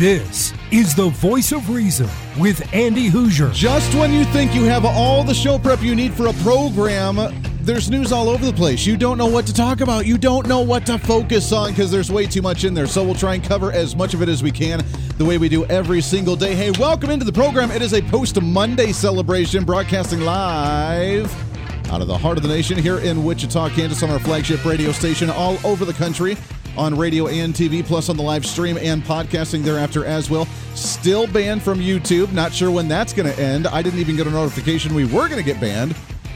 This is the voice of reason with Andy Hooser. Just when you think you have all the show prep you need for a program, there's news all over the place. You don't know what to talk about. You don't know what to focus on because there's way too much in there. So we'll try and cover as much of it as we can the way we do every single day. Hey, welcome into the program. It is a post Monday celebration broadcasting live out of the heart of the nation here in Wichita, Kansas on our flagship radio station all over the country on radio and TV, plus on the live stream and podcasting thereafter as well. Still banned from YouTube. Not sure when that's going to end. I didn't even get a notification we were going to get banned.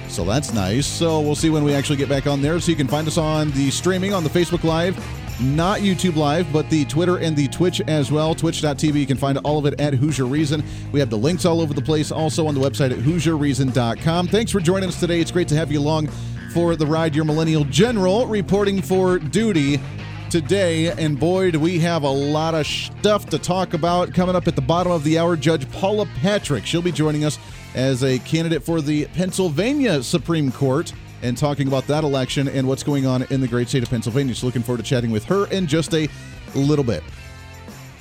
So that's nice. So we'll see when we actually get back on there. So you can find us on the streaming on the Facebook Live, not YouTube Live, but the Twitter and the Twitch as well. Twitch.tv. You can find all of it at Hooser Reason. We have the links all over the place, also on the website at HooserReason.com. Thanks for joining us today. It's great to have you along for the ride. Your Millennial General reporting for duty today. And boy, do we have a lot of stuff to talk about coming up at the bottom of the hour. Judge Paula Patrick, she'll be joining us as a candidate for the Pennsylvania Supreme Court and talking about that election and what's going on in the great state of Pennsylvania. So looking forward to chatting with her in just a little bit.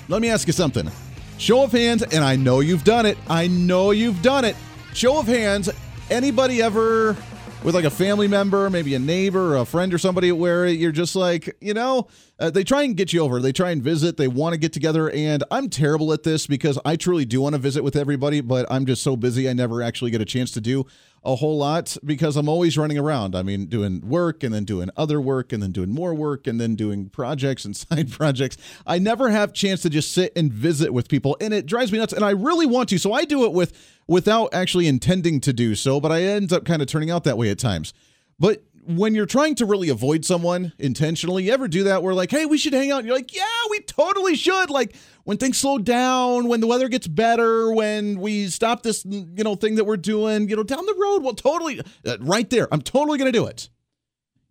Let me ask you something. Show of hands, and I know you've done it. I know you've done it. Show of hands, anybody ever with like a family member, maybe a neighbor, or a friend, or somebody where you're just like, you know, uh, they try and get you over. They try and visit. They want to get together. And I'm terrible at this because I truly do want to visit with everybody, but I'm just so busy. I never actually get a chance to do a whole lot because I'm always running around. I mean, doing work and then doing other work and then doing more work and then doing projects and side projects. I never have chance to just sit and visit with people and it drives me nuts and I really want to. So I do it with without actually intending to do so, but I end up kind of turning out that way at times. But when you're trying to really avoid someone intentionally, you ever do that where like, hey, we should hang out? And you're like, yeah, we totally should. Like when things slow down, when the weather gets better, when we stop this, you know, thing that we're doing, you know, down the road, well, totally, uh, right there, I'm totally going to do it.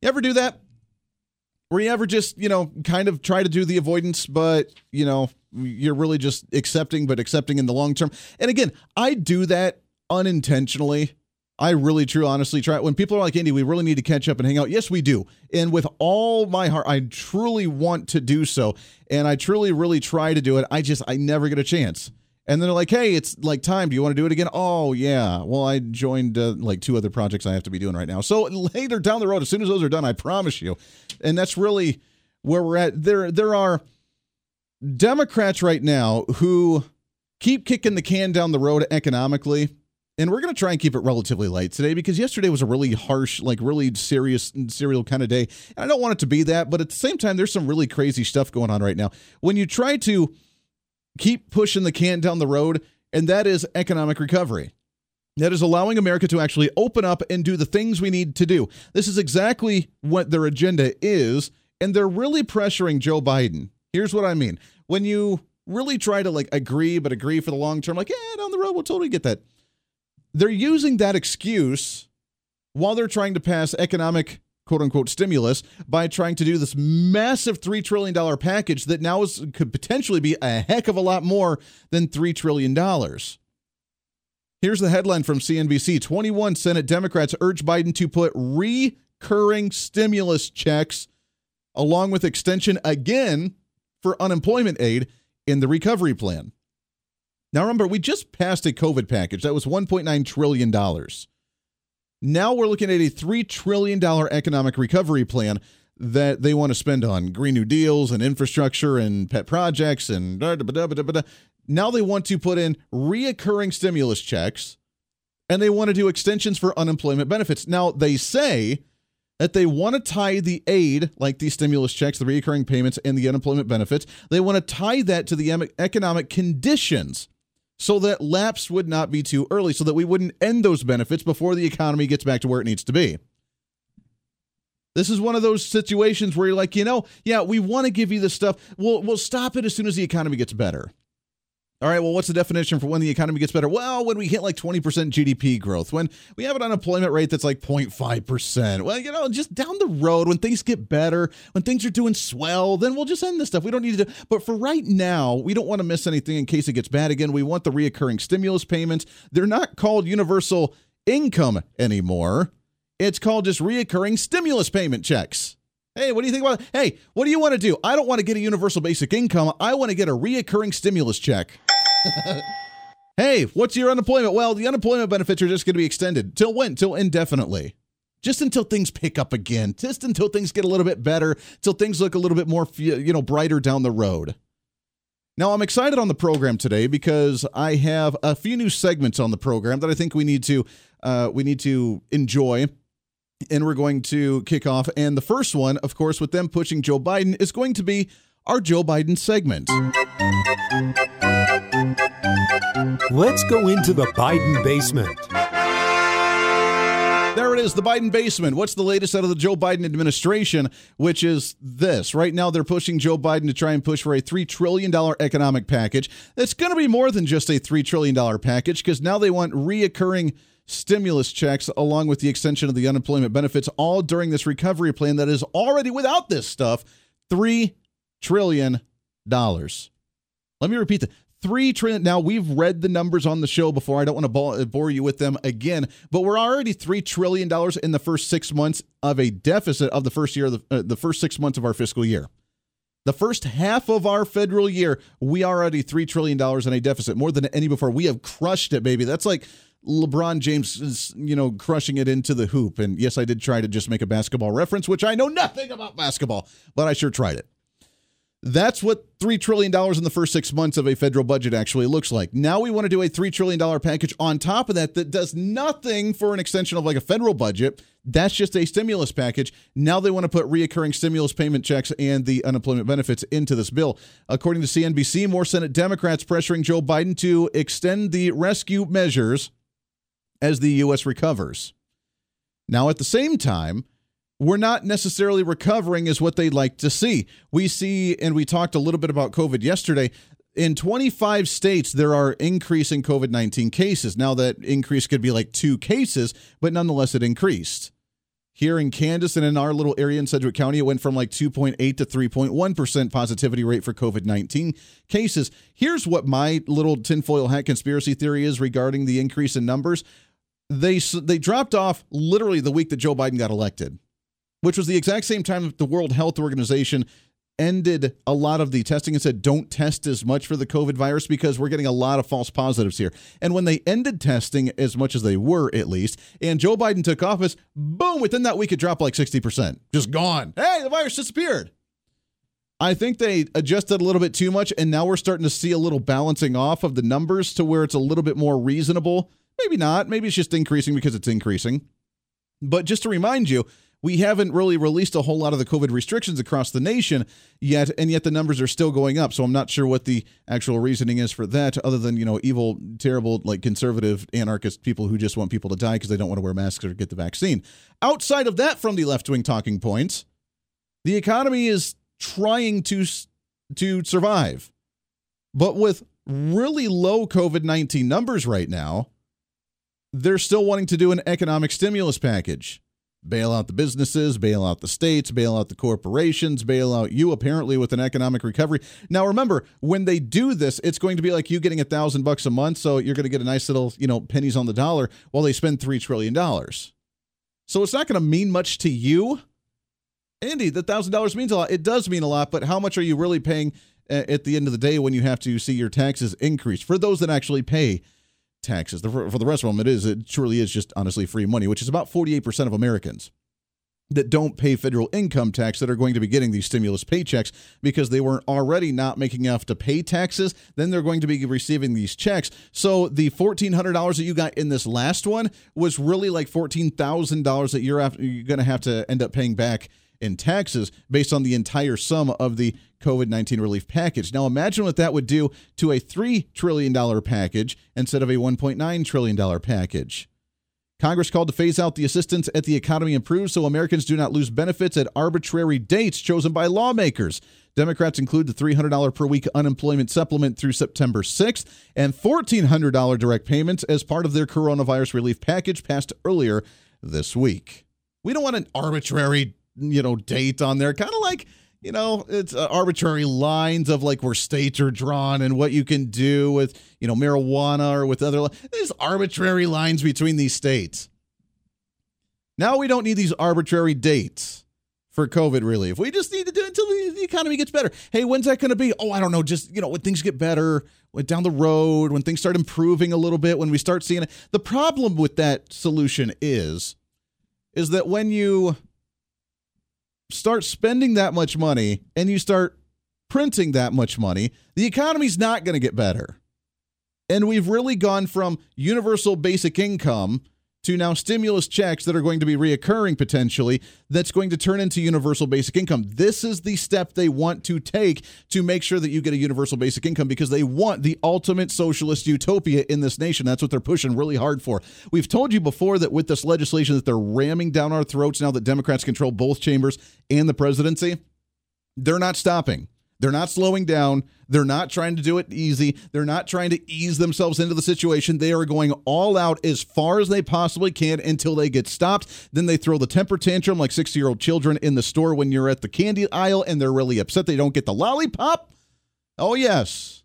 You ever do that? Where you ever just, you know, kind of try to do the avoidance, but, you know, you're really just accepting, but accepting in the long term. And again, I do that unintentionally. I really, true, honestly try. When people are like, Andy, we really need to catch up and hang out. Yes, we do. And with all my heart, I truly want to do so. And I truly, really try to do it. I just, I never get a chance. And then they're like, hey, it's like time. Do you want to do it again? Oh, yeah. Well, I joined uh, like two other projects I have to be doing right now. So later down the road, as soon as those are done, I promise you. And that's really where we're at. There, there are Democrats right now who keep kicking the can down the road economically and we're going to try and keep it relatively light today because yesterday was a really harsh, like really serious, serial kind of day. And I don't want it to be that, but at the same time, there's some really crazy stuff going on right now. When you try to keep pushing the can down the road, and that is economic recovery. That is allowing America to actually open up and do the things we need to do. This is exactly what their agenda is, and they're really pressuring Joe Biden. Here's what I mean. When you really try to like agree, but agree for the long term, like, yeah, down the road, we'll totally get that they're using that excuse while they're trying to pass economic quote unquote stimulus by trying to do this massive $3 trillion package that now is, could potentially be a heck of a lot more than $3 trillion. Here's the headline from CNBC 21 Senate Democrats urge Biden to put recurring stimulus checks along with extension again for unemployment aid in the recovery plan. Now, remember, we just passed a COVID package that was $1.9 trillion. Now we're looking at a $3 trillion economic recovery plan that they want to spend on Green New Deals and infrastructure and pet projects. And da, da, da, now they want to put in reoccurring stimulus checks and they want to do extensions for unemployment benefits. Now, they say that they want to tie the aid, like the stimulus checks, the reoccurring payments, and the unemployment benefits, they want to tie that to the economic conditions so that lapse would not be too early, so that we wouldn't end those benefits before the economy gets back to where it needs to be. This is one of those situations where you're like, you know, yeah, we want to give you this stuff. We'll we'll stop it as soon as the economy gets better. All right, well, what's the definition for when the economy gets better? Well, when we hit like 20% GDP growth, when we have an unemployment rate that's like 0.5%. Well, you know, just down the road, when things get better, when things are doing swell, then we'll just end this stuff. We don't need to. But for right now, we don't want to miss anything in case it gets bad again. We want the reoccurring stimulus payments. They're not called universal income anymore, it's called just reoccurring stimulus payment checks. Hey, what do you think about? Hey, what do you want to do? I don't want to get a universal basic income. I want to get a reoccurring stimulus check. hey, what's your unemployment? Well, the unemployment benefits are just going to be extended. Till when? Till indefinitely. Just until things pick up again. Just until things get a little bit better. Till things look a little bit more, you know, brighter down the road. Now, I'm excited on the program today because I have a few new segments on the program that I think we need to uh, we need to enjoy and we're going to kick off. And the first one, of course, with them pushing Joe Biden, is going to be our Joe Biden segment. Let's go into the Biden basement. There it is, the Biden basement. What's the latest out of the Joe Biden administration? Which is this. Right now, they're pushing Joe Biden to try and push for a $3 trillion economic package. It's going to be more than just a $3 trillion package because now they want reoccurring stimulus checks along with the extension of the unemployment benefits, all during this recovery plan that is already without this stuff $3 trillion. Let me repeat that. Three trillion. Now we've read the numbers on the show before. I don't want to bore you with them again, but we're already three trillion dollars in the first six months of a deficit of the first year the, uh, the first six months of our fiscal year. The first half of our federal year, we are already three trillion dollars in a deficit, more than any before. We have crushed it, baby. That's like LeBron James is, you know, crushing it into the hoop. And yes, I did try to just make a basketball reference, which I know nothing about basketball, but I sure tried it. That's what $3 trillion in the first six months of a federal budget actually looks like. Now we want to do a $3 trillion package on top of that that does nothing for an extension of like a federal budget. That's just a stimulus package. Now they want to put reoccurring stimulus payment checks and the unemployment benefits into this bill. According to CNBC, more Senate Democrats pressuring Joe Biden to extend the rescue measures as the U.S. recovers. Now, at the same time, we're not necessarily recovering as what they'd like to see. We see, and we talked a little bit about COVID yesterday. In 25 states, there are increasing COVID 19 cases. Now, that increase could be like two cases, but nonetheless, it increased. Here in Kansas and in our little area in Sedgwick County, it went from like 2.8 to 3.1% positivity rate for COVID 19 cases. Here's what my little tinfoil hat conspiracy theory is regarding the increase in numbers. They, they dropped off literally the week that Joe Biden got elected which was the exact same time that the World Health Organization ended a lot of the testing and said don't test as much for the COVID virus because we're getting a lot of false positives here. And when they ended testing as much as they were, at least, and Joe Biden took office, boom, within that week it dropped like 60%. Just gone. Hey, the virus disappeared. I think they adjusted a little bit too much, and now we're starting to see a little balancing off of the numbers to where it's a little bit more reasonable. Maybe not. Maybe it's just increasing because it's increasing. But just to remind you, we haven't really released a whole lot of the COVID restrictions across the nation yet, and yet the numbers are still going up. So I'm not sure what the actual reasoning is for that, other than, you know, evil, terrible, like conservative anarchist people who just want people to die because they don't want to wear masks or get the vaccine. Outside of that, from the left wing talking points, the economy is trying to to survive. But with really low COVID 19 numbers right now, they're still wanting to do an economic stimulus package bail out the businesses, bail out the states, bail out the corporations, bail out you apparently with an economic recovery. Now remember, when they do this, it's going to be like you getting a thousand bucks a month, so you're going to get a nice little, you know, pennies on the dollar while they spend three trillion dollars. So it's not going to mean much to you. Andy, the thousand dollars means a lot. It does mean a lot, but how much are you really paying uh, at the end of the day when you have to see your taxes increase for those that actually pay taxes. For the rest of them, it is it truly is just honestly free money, which is about 48% of Americans that don't pay federal income tax that are going to be getting these stimulus paychecks because they weren't already not making enough to pay taxes. Then they're going to be receiving these checks. So the $1,400 that you got in this last one was really like $14,000 that you're, after, you're going to have to end up paying back in taxes based on the entire sum of the COVID 19 relief package. Now, imagine what that would do to a $3 trillion package instead of a $1.9 trillion package. Congress called to phase out the assistance at the economy improves so Americans do not lose benefits at arbitrary dates chosen by lawmakers. Democrats include the $300 per week unemployment supplement through September 6th and $1,400 direct payments as part of their coronavirus relief package passed earlier this week. We don't want an arbitrary, you know, date on there, kind of like you know, it's uh, arbitrary lines of like where states are drawn and what you can do with, you know, marijuana or with other. There's arbitrary lines between these states. Now we don't need these arbitrary dates for COVID relief. We just need to do it until the, the economy gets better. Hey, when's that going to be? Oh, I don't know. Just, you know, when things get better, when down the road, when things start improving a little bit, when we start seeing it. The problem with that solution is, is that when you start spending that much money and you start printing that much money, the economy's not going to get better. And we've really gone from universal basic income to now stimulus checks that are going to be reoccurring potentially that's going to turn into universal basic income. This is the step they want to take to make sure that you get a universal basic income because they want the ultimate socialist utopia in this nation. That's what they're pushing really hard for. We've told you before that with this legislation that they're ramming down our throats now that Democrats control both chambers and the presidency, they're not stopping. They're not slowing down. They're not trying to do it easy. They're not trying to ease themselves into the situation. They are going all out as far as they possibly can until they get stopped. Then they throw the temper tantrum like 60 year old children in the store when you're at the candy aisle and they're really upset they don't get the lollipop. Oh, yes.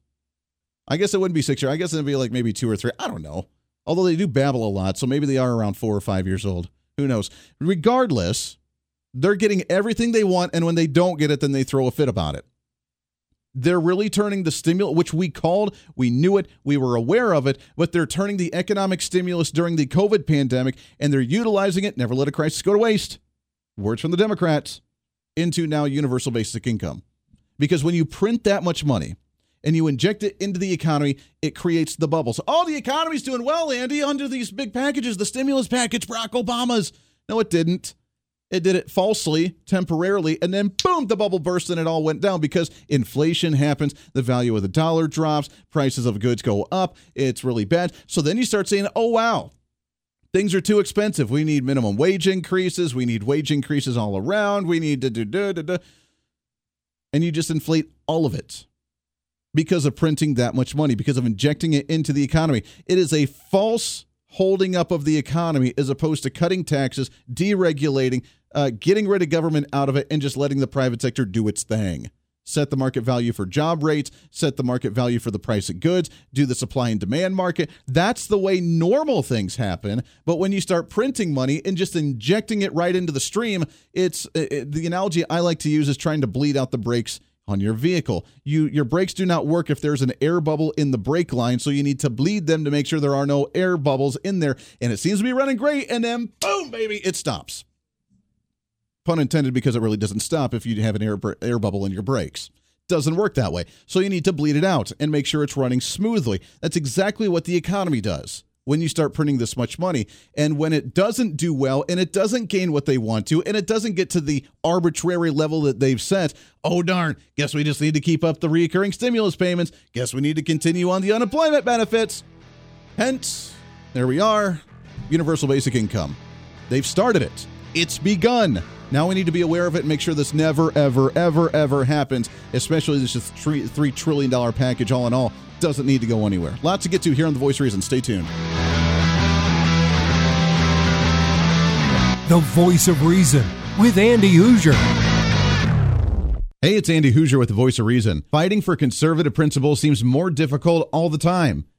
I guess it wouldn't be six year. I guess it'd be like maybe two or three. I don't know. Although they do babble a lot. So maybe they are around four or five years old. Who knows? Regardless, they're getting everything they want. And when they don't get it, then they throw a fit about it they're really turning the stimulus, which we called, we knew it, we were aware of it, but they're turning the economic stimulus during the COVID pandemic and they're utilizing it, never let a crisis go to waste. Words from the Democrats into now universal basic income. Because when you print that much money and you inject it into the economy, it creates the bubbles. Oh, the economy's doing well, Andy, under these big packages, the stimulus package, Barack Obama's. No, it didn't. It did it falsely, temporarily, and then boom, the bubble burst and it all went down because inflation happens. The value of the dollar drops, prices of goods go up. It's really bad. So then you start saying, oh, wow, things are too expensive. We need minimum wage increases. We need wage increases all around. We need to do, do, do, do. And you just inflate all of it because of printing that much money, because of injecting it into the economy. It is a false holding up of the economy as opposed to cutting taxes, deregulating, uh, getting rid of government out of it, and just letting the private sector do its thing. Set the market value for job rates, set the market value for the price of goods, do the supply and demand market. That's the way normal things happen. But when you start printing money and just injecting it right into the stream, it's it, the analogy I like to use is trying to bleed out the brakes on your vehicle. You your brakes do not work if there's an air bubble in the brake line, so you need to bleed them to make sure there are no air bubbles in there. And it seems to be running great, and then boom, baby, it stops. Pun intended, because it really doesn't stop if you have an air air bubble in your brakes. Doesn't work that way. So you need to bleed it out and make sure it's running smoothly. That's exactly what the economy does when you start printing this much money. And when it doesn't do well and it doesn't gain what they want to and it doesn't get to the arbitrary level that they've set, oh darn, guess we just need to keep up the recurring stimulus payments. Guess we need to continue on the unemployment benefits. Hence, there we are universal basic income. They've started it, it's begun. Now we need to be aware of it and make sure this never, ever, ever, ever happens, especially this is $3 trillion package all in all doesn't need to go anywhere. Lots to get to here on The Voice of Reason. Stay tuned. The Voice of Reason with Andy Hooser. Hey, it's Andy Hooser with The Voice of Reason. Fighting for conservative principles seems more difficult all the time.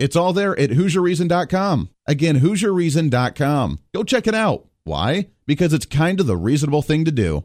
It's all there at HooserReason.com. Again, HooserReason.com. Go check it out. Why? Because it's kind of the reasonable thing to do.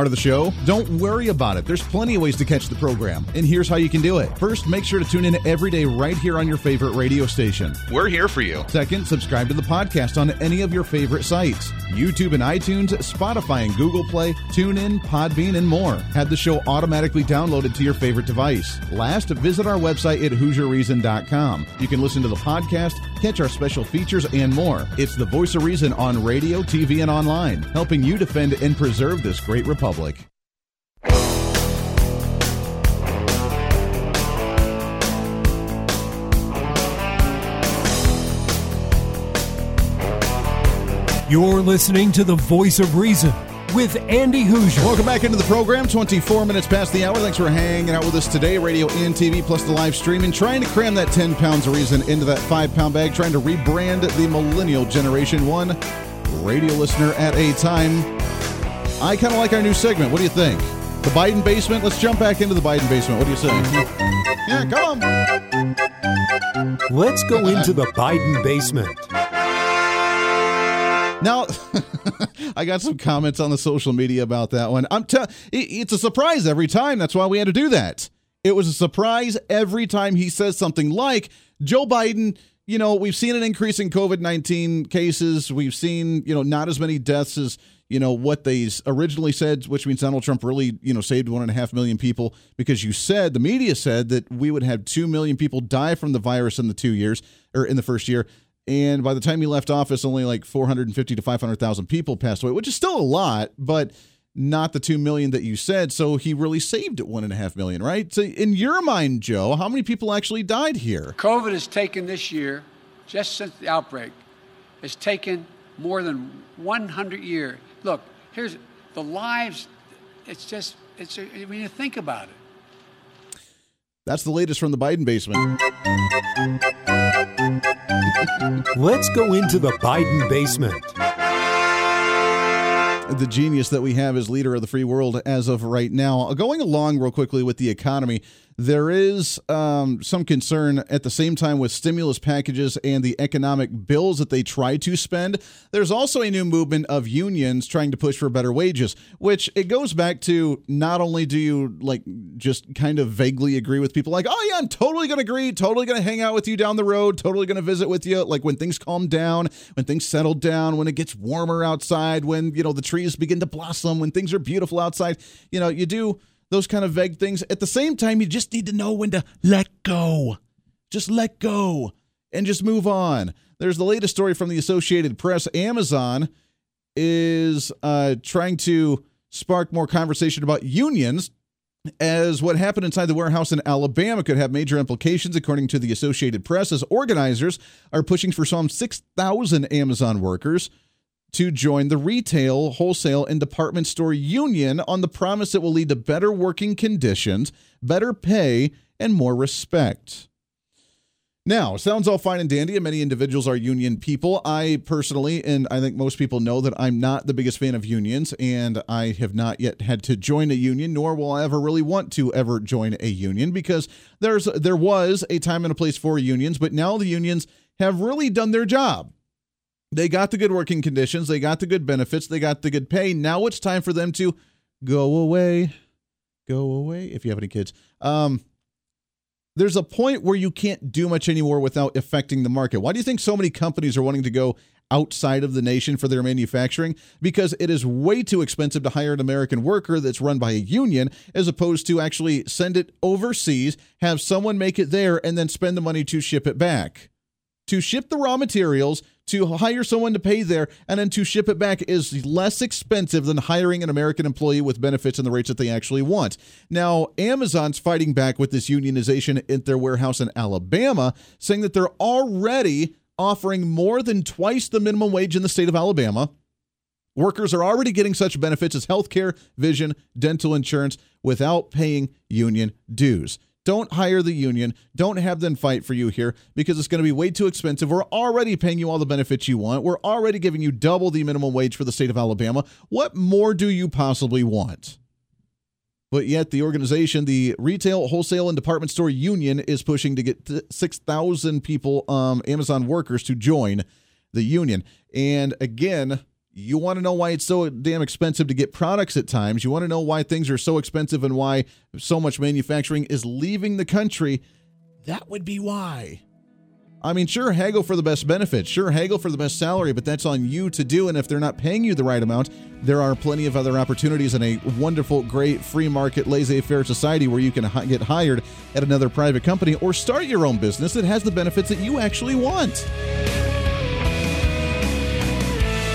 part of the show? Don't worry about it. There's plenty of ways to catch the program, and here's how you can do it. First, make sure to tune in every day right here on your favorite radio station. We're here for you. Second, subscribe to the podcast on any of your favorite sites YouTube and iTunes, Spotify and Google Play, TuneIn, Podbean, and more. Have the show automatically downloaded to your favorite device. Last, visit our website at HooserReason.com. You can listen to the podcast, catch our special features, and more. It's the voice of reason on radio, TV, and online, helping you defend and preserve this great republic. You're listening to the voice of reason with Andy Hooser. Welcome back into the program. 24 minutes past the hour. Thanks for hanging out with us today. Radio and TV plus the live streaming. Trying to cram that 10 pounds of reason into that 5 pound bag. Trying to rebrand the millennial generation. One radio listener at a time. I kind of like our new segment. What do you think? The Biden basement? Let's jump back into the Biden basement. What do you say? Yeah, come on. Let's go into the Biden basement. Now, I got some comments on the social media about that one. I'm te- it's a surprise every time. That's why we had to do that. It was a surprise every time he says something like Joe Biden. You know, we've seen an increase in COVID 19 cases. We've seen, you know, not as many deaths as, you know, what they originally said, which means Donald Trump really, you know, saved one and a half million people because you said, the media said that we would have 2 million people die from the virus in the two years or in the first year. And by the time he left office, only like 450 to 500,000 people passed away, which is still a lot, but not the 2 million that you said. So he really saved it one and a half million, right? So in your mind, Joe, how many people actually died here? COVID has taken this year, just since the outbreak, has taken more than 100 years. Look, here's the lives, it's just, it's when you think about it. That's the latest from the Biden basement. Let's go into the Biden basement. The genius that we have as leader of the free world as of right now. Going along real quickly with the economy, there is um, some concern at the same time with stimulus packages and the economic bills that they try to spend. There's also a new movement of unions trying to push for better wages, which it goes back to not only do you like just kind of vaguely agree with people like, oh, yeah, I'm totally going to agree, totally going to hang out with you down the road, totally going to visit with you, like when things calm down, when things settle down, when it gets warmer outside, when, you know, the trees begin to blossom, when things are beautiful outside, you know, you do those kind of vague things. At the same time, you just need to know when to let go. Just let go and just move on. There's the latest story from the Associated Press. Amazon is uh, trying to spark more conversation about unions as what happened inside the warehouse in Alabama could have major implications, according to the Associated Press, as organizers are pushing for some 6,000 Amazon workers to join the retail, wholesale, and department store union on the promise it will lead to better working conditions, better pay, and more respect. Now, sounds all fine and dandy, and many individuals are union people. I personally, and I think most people know that I'm not the biggest fan of unions, and I have not yet had to join a union, nor will I ever really want to ever join a union because there's there was a time and a place for unions, but now the unions have really done their job. They got the good working conditions, they got the good benefits, they got the good pay. Now it's time for them to go away. Go away if you have any kids. Um, there's a point where you can't do much anymore without affecting the market. Why do you think so many companies are wanting to go outside of the nation for their manufacturing? Because it is way too expensive to hire an American worker that's run by a union as opposed to actually send it overseas, have someone make it there, and then spend the money to ship it back. To ship the raw materials, to hire someone to pay there and then to ship it back is less expensive than hiring an American employee with benefits and the rates that they actually want. Now, Amazon's fighting back with this unionization at their warehouse in Alabama, saying that they're already offering more than twice the minimum wage in the state of Alabama Workers are already getting such benefits as health care, vision, dental insurance without paying union dues. Don't hire the union. Don't have them fight for you here because it's going to be way too expensive. We're already paying you all the benefits you want. We're already giving you double the minimum wage for the state of Alabama. What more do you possibly want? But yet, the organization, the Retail, Wholesale, and Department Store Union, is pushing to get 6,000 people, um, Amazon workers, to join the union. And again, you want to know why it's so damn expensive to get products at times. You want to know why things are so expensive and why so much manufacturing is leaving the country. That would be why. I mean, sure, haggle for the best benefits. Sure, haggle for the best salary, but that's on you to do. And if they're not paying you the right amount, there are plenty of other opportunities in a wonderful, great free market, laissez faire society where you can get hired at another private company or start your own business that has the benefits that you actually want.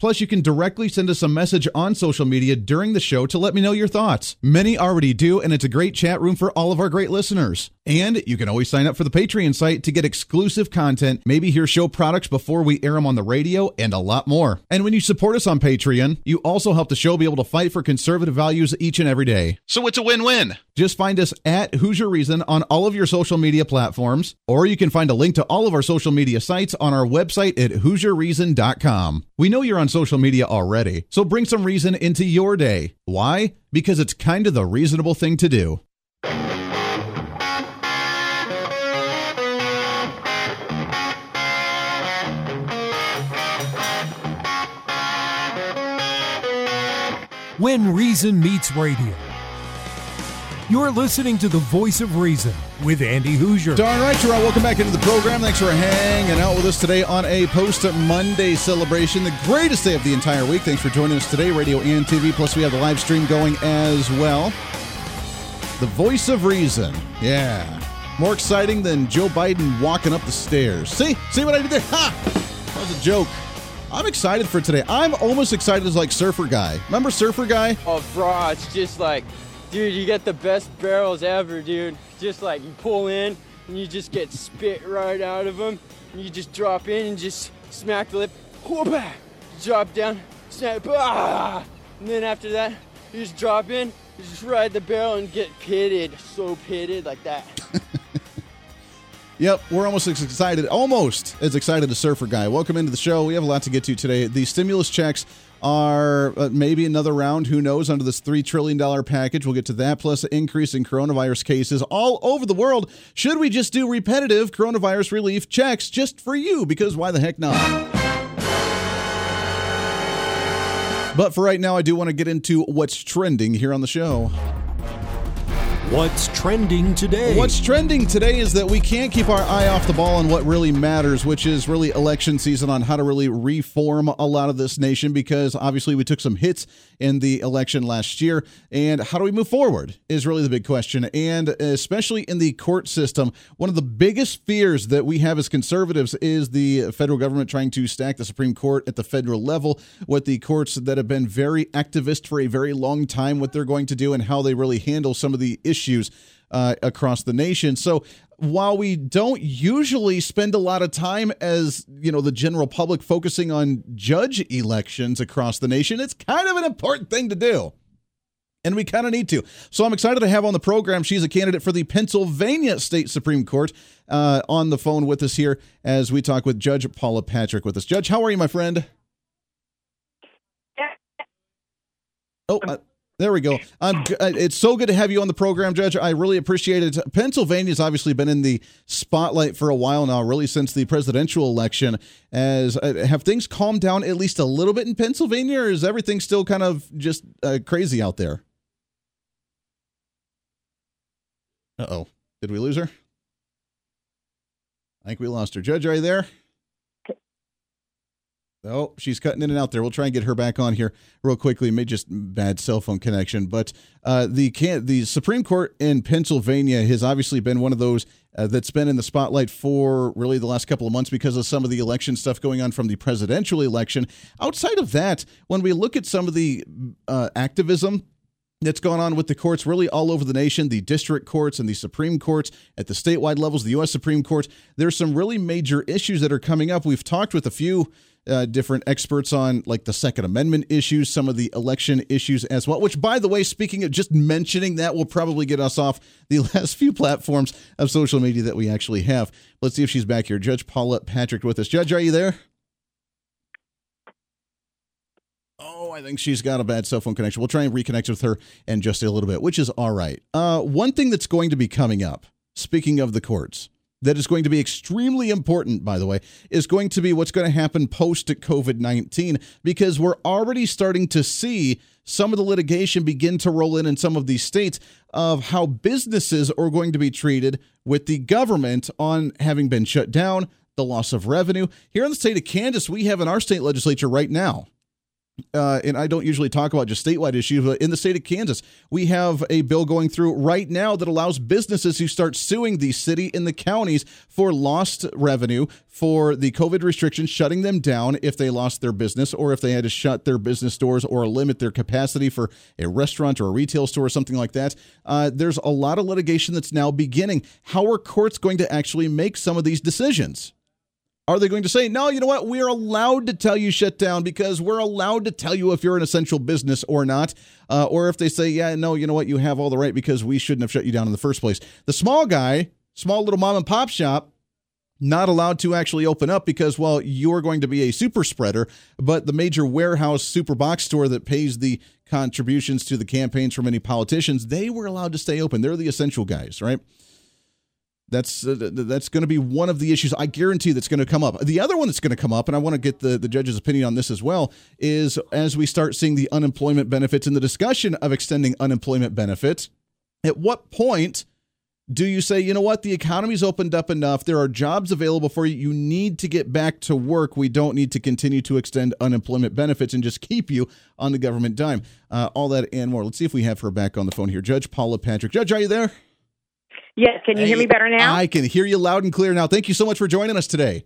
Plus, you can directly send us a message on social media during the show to let me know your thoughts. Many already do, and it's a great chat room for all of our great listeners. And you can always sign up for the Patreon site to get exclusive content, maybe hear show products before we air them on the radio, and a lot more. And when you support us on Patreon, you also help the show be able to fight for conservative values each and every day. So it's a win win. Just find us at Hooser Reason on all of your social media platforms, or you can find a link to all of our social media sites on our website at HooserReason.com. We know you're on social media already, so bring some reason into your day. Why? Because it's kind of the reasonable thing to do. When Reason Meets Radio. You're listening to the voice of reason with Andy Hooser. Darn right, you're right. Welcome back into the program. Thanks for hanging out with us today on a post Monday celebration, the greatest day of the entire week. Thanks for joining us today, radio and TV. Plus, we have the live stream going as well. The voice of reason. Yeah. More exciting than Joe Biden walking up the stairs. See? See what I did there? Ha! That was a joke. I'm excited for today. I'm almost excited as like Surfer Guy. Remember Surfer Guy? Oh, bro, it's just like, dude, you get the best barrels ever, dude. Just like you pull in and you just get spit right out of them. And you just drop in and just smack the lip. Whoop-ah! Drop down, snap, ah! And then after that, you just drop in, you just ride the barrel and get pitted. So pitted like that. Yep, we're almost as excited, almost as excited as Surfer Guy. Welcome into the show. We have a lot to get to today. The stimulus checks are uh, maybe another round, who knows, under this $3 trillion package. We'll get to that, plus an increase in coronavirus cases all over the world. Should we just do repetitive coronavirus relief checks just for you? Because why the heck not? But for right now, I do want to get into what's trending here on the show. What's trending today? What's trending today is that we can't keep our eye off the ball on what really matters, which is really election season on how to really reform a lot of this nation because obviously we took some hits in the election last year. And how do we move forward is really the big question. And especially in the court system, one of the biggest fears that we have as conservatives is the federal government trying to stack the Supreme Court at the federal level with the courts that have been very activist for a very long time, what they're going to do and how they really handle some of the issues issues uh, across the nation. So while we don't usually spend a lot of time as you know the general public focusing on judge elections across the nation, it's kind of an important thing to do. And we kind of need to. So I'm excited to have on the program. She's a candidate for the Pennsylvania State Supreme Court uh, on the phone with us here as we talk with Judge Paula Patrick with us. Judge, how are you, my friend? Oh, uh, there we go. Um, it's so good to have you on the program, Judge. I really appreciate it. Pennsylvania's obviously been in the spotlight for a while now, really since the presidential election. As uh, have things calmed down at least a little bit in Pennsylvania, or is everything still kind of just uh, crazy out there? Uh oh, did we lose her? I think we lost her. Judge, are you there? Oh, she's cutting in and out there. We'll try and get her back on here real quickly. May just bad cell phone connection, but uh, the can the Supreme Court in Pennsylvania has obviously been one of those uh, that's been in the spotlight for really the last couple of months because of some of the election stuff going on from the presidential election. Outside of that, when we look at some of the uh, activism that's gone on with the courts really all over the nation, the district courts and the Supreme Courts at the statewide levels, the U.S. Supreme Court. There's some really major issues that are coming up. We've talked with a few uh, different experts on like the Second Amendment issues, some of the election issues as well. Which, by the way, speaking of just mentioning that, will probably get us off the last few platforms of social media that we actually have. Let's see if she's back here. Judge Paula Patrick with us. Judge, are you there? Oh, I think she's got a bad cell phone connection. We'll try and reconnect with her in just a little bit, which is all right. Uh, one thing that's going to be coming up, speaking of the courts, that is going to be extremely important, by the way, is going to be what's going to happen post COVID 19, because we're already starting to see some of the litigation begin to roll in in some of these states of how businesses are going to be treated with the government on having been shut down, the loss of revenue. Here in the state of Kansas, we have in our state legislature right now uh, and I don't usually talk about just statewide issues, but in the state of Kansas, we have a bill going through right now that allows businesses to start suing the city and the counties for lost revenue for the COVID restrictions, shutting them down if they lost their business or if they had to shut their business doors or limit their capacity for a restaurant or a retail store or something like that. Uh, there's a lot of litigation that's now beginning. How are courts going to actually make some of these decisions? Are they going to say, no, you know what? We're allowed to tell you shut down because we're allowed to tell you if you're an essential business or not? Uh, or if they say, yeah, no, you know what? You have all the right because we shouldn't have shut you down in the first place. The small guy, small little mom and pop shop, not allowed to actually open up because, well, you're going to be a super spreader, but the major warehouse super box store that pays the contributions to the campaigns for many politicians, they were allowed to stay open. They're the essential guys, right? That's uh, that's going to be one of the issues I guarantee that's going to come up. The other one that's going to come up, and I want to get the, the judge's opinion on this as well, is as we start seeing the unemployment benefits and the discussion of extending unemployment benefits, at what point do you say, you know what, the economy's opened up enough, there are jobs available for you, you need to get back to work, we don't need to continue to extend unemployment benefits and just keep you on the government dime. Uh, all that and more. Let's see if we have her back on the phone here. Judge Paula Patrick. Judge, are you there? Yes, can you hear me better now? I can hear you loud and clear now. Thank you so much for joining us today.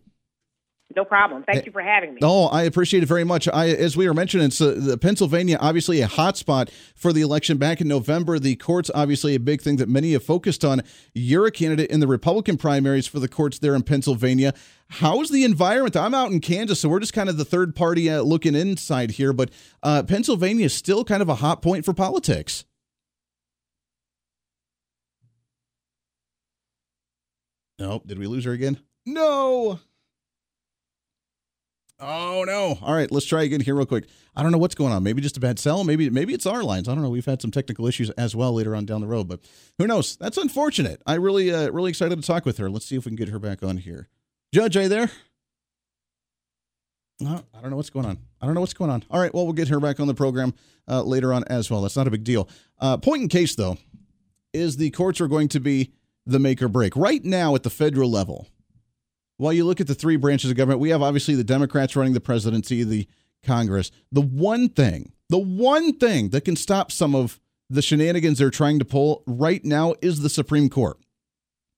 No problem. Thank you for having me. Oh, I appreciate it very much. I, as we were mentioning, it's uh, Pennsylvania, obviously a hot spot for the election back in November. The courts, obviously, a big thing that many have focused on. You're a candidate in the Republican primaries for the courts there in Pennsylvania. How's the environment? I'm out in Kansas, so we're just kind of the third party uh, looking inside here, but uh, Pennsylvania is still kind of a hot point for politics. No, did we lose her again? No. Oh no! All right, let's try again here real quick. I don't know what's going on. Maybe just a bad cell. Maybe maybe it's our lines. I don't know. We've had some technical issues as well later on down the road, but who knows? That's unfortunate. I really uh, really excited to talk with her. Let's see if we can get her back on here. Judge, are you there? No, I don't know what's going on. I don't know what's going on. All right, well, we'll get her back on the program uh, later on as well. That's not a big deal. Uh, point in case, though, is the courts are going to be the make or break. Right now at the federal level, while you look at the three branches of government, we have obviously the Democrats running the presidency, the Congress. The one thing, the one thing that can stop some of the shenanigans they're trying to pull right now is the Supreme Court.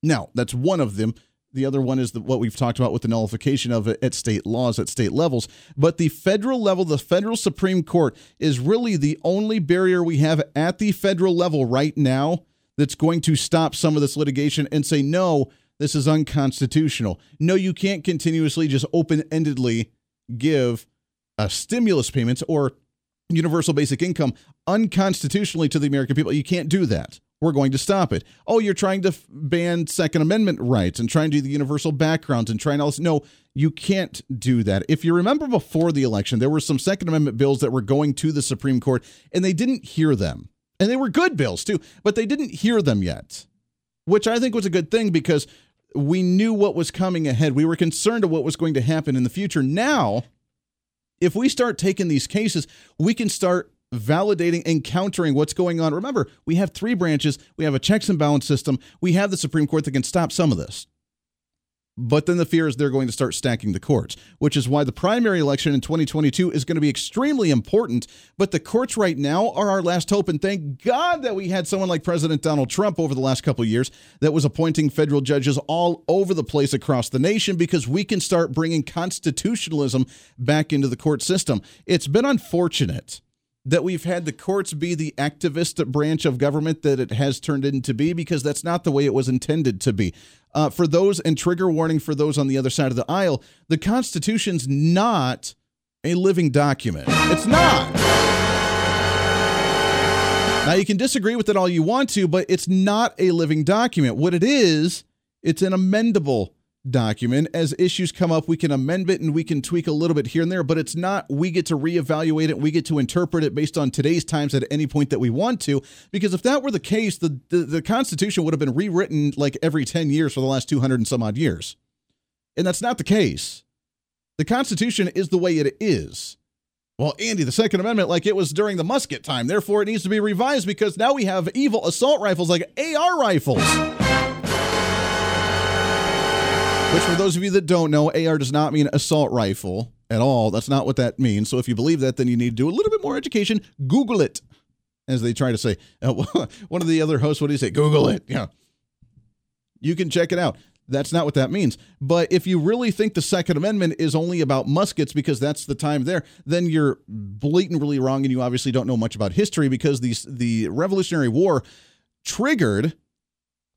Now, that's one of them. The other one is the, what we've talked about with the nullification of it at state laws, at state levels. But the federal level, the federal Supreme Court, is really the only barrier we have at the federal level right now that's going to stop some of this litigation and say, no, this is unconstitutional. No, you can't continuously just open endedly give uh, stimulus payments or universal basic income unconstitutionally to the American people. You can't do that. We're going to stop it. Oh, you're trying to f- ban Second Amendment rights and trying to do the universal backgrounds and trying all this. No, you can't do that. If you remember before the election, there were some Second Amendment bills that were going to the Supreme Court and they didn't hear them. And they were good bills too, but they didn't hear them yet, which I think was a good thing because we knew what was coming ahead. We were concerned of what was going to happen in the future. Now, if we start taking these cases, we can start validating and countering what's going on. Remember, we have three branches, we have a checks and balance system, we have the Supreme Court that can stop some of this. But then the fear is they're going to start stacking the courts, which is why the primary election in 2022 is going to be extremely important. But the courts right now are our last hope. And thank God that we had someone like President Donald Trump over the last couple years that was appointing federal judges all over the place across the nation because we can start bringing constitutionalism back into the court system. It's been unfortunate that we've had the courts be the activist branch of government that it has turned into be because that's not the way it was intended to be. Uh, for those, and trigger warning for those on the other side of the aisle, the Constitution's not a living document. It's not. Now, you can disagree with it all you want to, but it's not a living document. What it is, it's an amendable document. As issues come up, we can amend it and we can tweak a little bit here and there, but it's not we get to reevaluate it, we get to interpret it based on today's times at any point that we want to. Because if that were the case, the, the, the Constitution would have been rewritten like every 10 years for the last 200 and some odd years. And that's not the case. The Constitution is the way it is. Well, Andy, the Second Amendment, like it was during the musket time, therefore it needs to be revised because now we have evil assault rifles like AR rifles. Which, for those of you that don't know, AR does not mean assault rifle at all. That's not what that means. So if you believe that, then you need to do a little bit more education. Google it, as they try to say. Uh, one of the other hosts, what do you say? Google it. Yeah. You can check it out. That's not what that means. But if you really think the Second Amendment is only about muskets because that's the time there, then you're blatantly wrong, and you obviously don't know much about history because the the Revolutionary War triggered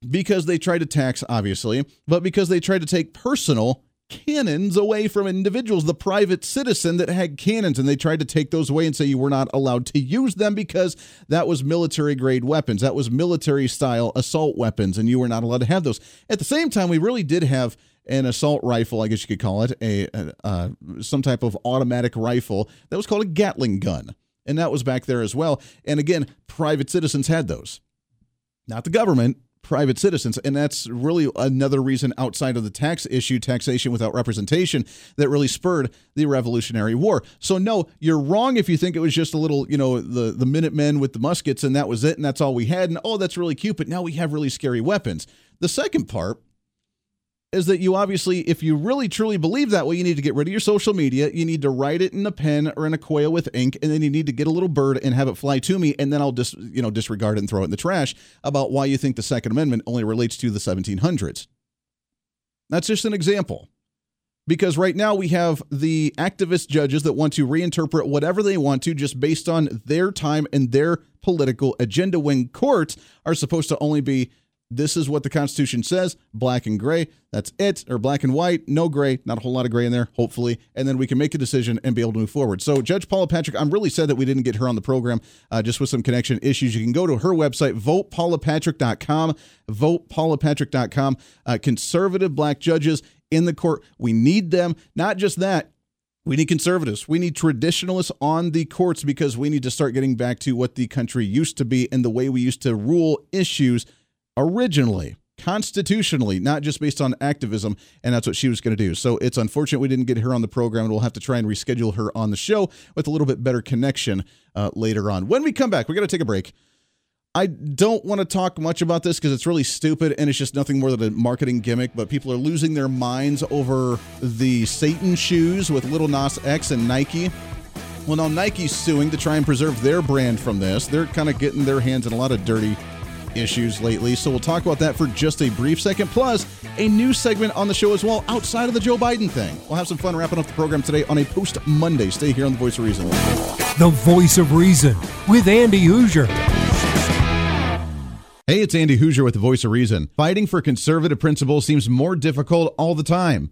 because they tried to tax, obviously, but because they tried to take personal cannons away from individuals, the private citizen that had cannons, and they tried to take those away and say you were not allowed to use them because that was military grade weapons. That was military style assault weapons, and you were not allowed to have those. At the same time, we really did have an assault rifle, I guess you could call it, a, uh, some type of automatic rifle that was called a Gatling gun. And that was back there as well. And again, private citizens had those. Not the government, private citizens. And that's really another reason outside of the tax issue, taxation without representation, that really spurred the Revolutionary War. So, no, you're wrong if you think it was just a little, you know, the, the Minutemen with the muskets and that was it and that's all we had. And oh, that's really cute, but now we have really scary weapons. The second part is that you obviously, if you really truly believe that way, you need to get rid of your social media. You need to write it in a pen or in a quail with ink, and then you need to get a little bird and have it fly to me, and then I'll just you know disregard it and throw it in the trash about why you think the Second Amendment only relates to the 1700s. That's just an example. Because right now we have the activist judges that want to reinterpret whatever they want to just based on their time and their political agenda when courts are supposed to only be this is what the Constitution says black and gray. That's it. Or black and white, no gray, not a whole lot of gray in there, hopefully. And then we can make a decision and be able to move forward. So, Judge Paula Patrick, I'm really sad that we didn't get her on the program uh, just with some connection issues. You can go to her website, votepaulapatrick.com, votepaulapatrick.com. Uh, conservative black judges in the court. We need them. Not just that, we need conservatives. We need traditionalists on the courts because we need to start getting back to what the country used to be and the way we used to rule issues originally constitutionally, not just based on activism, and that's what she was going to do. So it's unfortunate we didn't get her on the program, and we'll have to try and reschedule her on the show with a little bit better connection uh, later on. When we come back, we're going to take a break. I don't want to talk much about this because it's really stupid and it's just nothing more than a marketing gimmick. But people are losing their minds over the Satan shoes with Lil Nas X and Nike. Well, now Nike's suing to try and preserve their brand from this. They're kind of getting their hands in a lot of dirty issues lately. So we'll talk about that for just a brief second. Plus, a new segment on the show as well outside of the Joe Biden thing. We'll have some fun wrapping up the program today on a post Monday. Stay here on The Voice of Reason. The Voice of Reason with Andy Hooser. Hey, it's Andy Hooser with The Voice of Reason. Fighting for conservative principles seems more difficult all the time.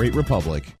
republic.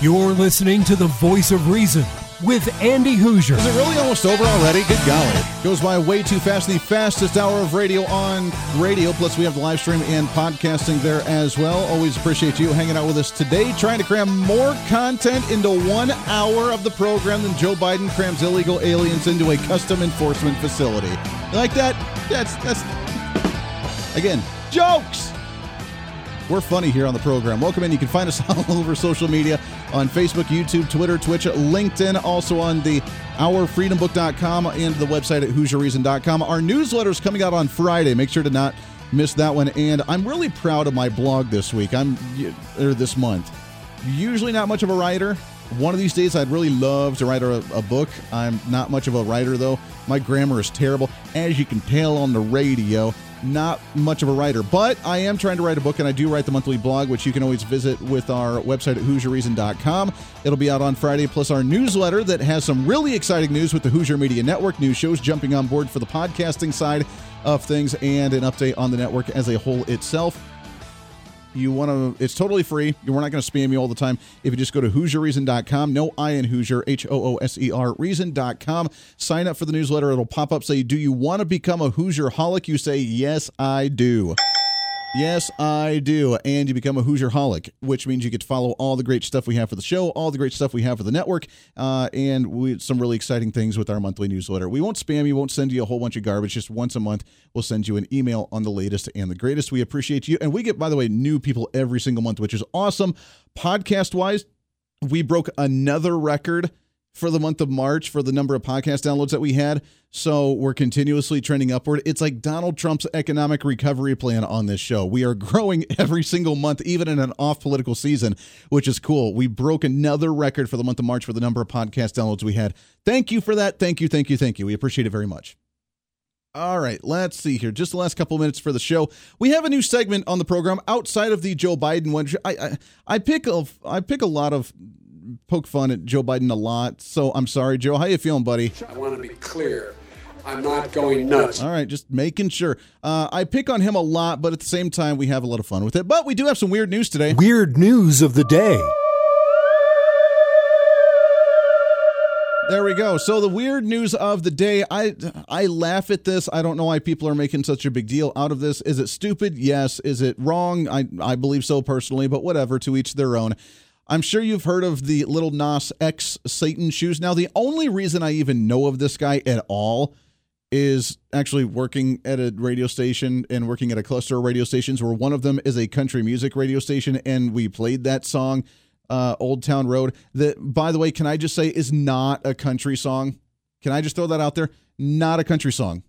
You're listening to the voice of reason with Andy Hooser. Is it really almost over already? Good golly. Goes by way too fast. The fastest hour of radio on radio. Plus, we have the live stream and podcasting there as well. Always appreciate you hanging out with us today, trying to cram more content into one hour of the program than Joe Biden crams illegal aliens into a custom enforcement facility. You like that? That's, that's, again, jokes. We're funny here on the program. Welcome in. You can find us all over social media on Facebook, YouTube, Twitter, Twitch, LinkedIn, also on the ourfreedombook.com and the website at HooserReason.com. Our newsletter is coming out on Friday. Make sure to not miss that one. And I'm really proud of my blog this week. I'm or this month. Usually not much of a writer. One of these days, I'd really love to write a, a book. I'm not much of a writer, though. My grammar is terrible, as you can tell on the radio not much of a writer, but I am trying to write a book, and I do write the monthly blog, which you can always visit with our website at HooserReason.com. It'll be out on Friday, plus our newsletter that has some really exciting news with the Hooser Media Network, new shows jumping on board for the podcasting side of things, and an update on the network as a whole itself you want to it's totally free. We're not going to spam you all the time. If you just go to hooserreason.com no i in hooser h-o-o-s-e-r reason.com sign up for the newsletter. It'll pop up say do you want to become a hooser holic you say yes i do Yes, I do. And you become a Hooser Holic, which means you get to follow all the great stuff we have for the show, all the great stuff we have for the network, uh, and we, some really exciting things with our monthly newsletter. We won't spam you, we won't send you a whole bunch of garbage. Just once a month, we'll send you an email on the latest and the greatest. We appreciate you. And we get, by the way, new people every single month, which is awesome. Podcast wise, we broke another record for the month of March for the number of podcast downloads that we had. So we're continuously trending upward. It's like Donald Trump's economic recovery plan on this show. We are growing every single month, even in an off political season, which is cool. We broke another record for the month of March for the number of podcast downloads we had. Thank you for that. Thank you, thank you, thank you. We appreciate it very much. All right, let's see here. Just the last couple minutes for the show. We have a new segment on the program outside of the Joe Biden one. I I, I pick a I pick a lot of poke fun at Joe Biden a lot. So I'm sorry, Joe. How you feeling, buddy? I want to be clear. I'm not going nuts. All right, just making sure. Uh, I pick on him a lot, but at the same time, we have a lot of fun with it. But we do have some weird news today. Weird news of the day. There we go. So the weird news of the day, I I laugh at this. I don't know why people are making such a big deal out of this. Is it stupid? Yes. Is it wrong? I I believe so personally, but whatever, to each their own. I'm sure you've heard of the Lil Nas X Satan shoes. Now, the only reason I even know of this guy at all is actually working at a radio station and working at a cluster of radio stations where one of them is a country music radio station and we played that song uh, old town road. That by the way can i just say is not a country song? Can i just throw that out there? Not a country song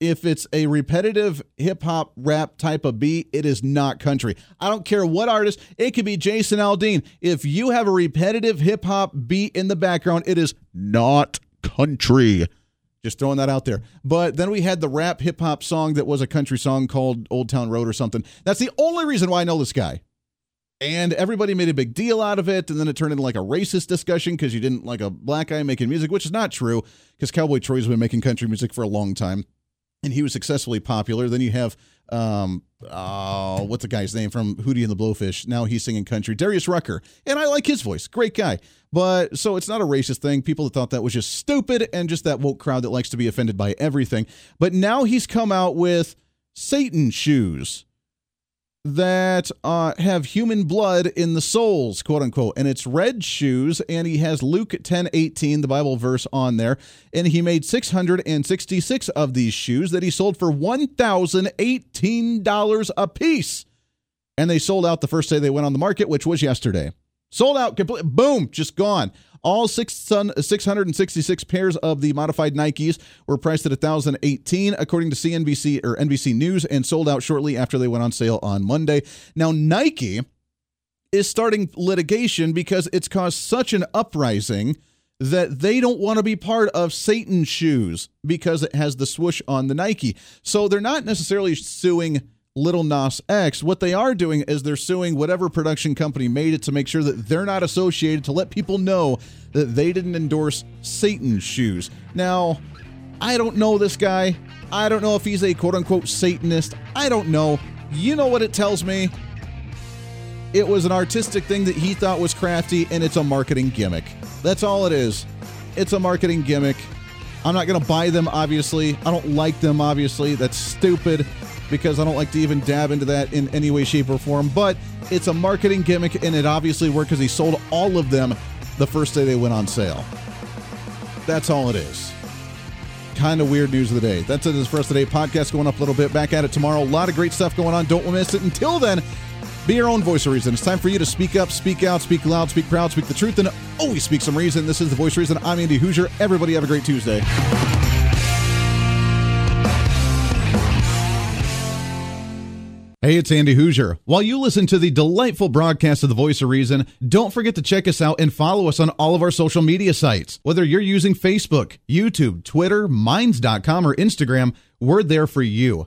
if it's a repetitive hip hop rap type of beat, it is not country. I don't care what artist, it could be Jason Aldean. If you have a repetitive hip hop beat in the background, it is not country. Just throwing that out there. But then we had the rap hip hop song that was a country song called Old Town Road or something. That's the only reason why I know this guy. and everybody made a big deal out of it and then it turned into like a racist discussion because you didn't like a black guy making music which is not true because cowboy troy's been making country music for a long time and he was successfully popular. Then you have um uh what's the guy's name from hootie and the blowfish? Now he's singing country. Darius rucker. And i like his voice. Great guy. But so it's not a racist thing. People thought that was just stupid and just that woke crowd that likes to be offended by everything. But now he's come out with satan shoes that uh, have human blood in the soles, quote unquote. And it's red shoes, and he has Luke 10 18, the Bible verse, on there. And he made 666 of these shoes that he sold for $1,018 a piece. And they sold out the first day they went on the market, which was yesterday. Sold out, complete, boom, just gone. All six, 666 pairs of the modified Nikes were priced at 1018 according to CNBC or NBC News and sold out shortly after they went on sale on Monday. Now Nike is starting litigation because it's caused such an uprising that they don't want to be part of Satan's shoes because it has the swoosh on the Nike. So they're not necessarily suing Lil Nas X. What they are doing is they're suing whatever production company made it to make sure that they're not associated to let people know that they didn't endorse Satan's shoes. Now, I don't know this guy. I don't know if he's a quote unquote Satanist. I don't know. You know what it tells me? It was an artistic thing that he thought was crafty, and it's a marketing gimmick. That's all it is. It's a marketing gimmick. I'm not going to buy them, obviously. I don't like them, obviously. That's stupid because I don't like to even dab into that in any way, shape, or form. But it's a marketing gimmick, and it obviously worked because he sold all of them the first day they went on sale. That's all it is. Kind of weird news of the day. That's it for us today. Podcast going up a little bit. Back at it tomorrow. A lot of great stuff going on. Don't miss it. Until then, be your own voice of reason. It's time for you to speak up, speak out, speak loud, speak proud, speak the truth, and always speak some reason. This is the voice of reason. I'm Andy Hooser. Everybody have a great Tuesday. Hey, it's Andy Hooser. While you listen to the delightful broadcast of The Voice of Reason, don't forget to check us out and follow us on all of our social media sites. Whether you're using Facebook, YouTube, Twitter, Minds.com, or Instagram, we're there for you.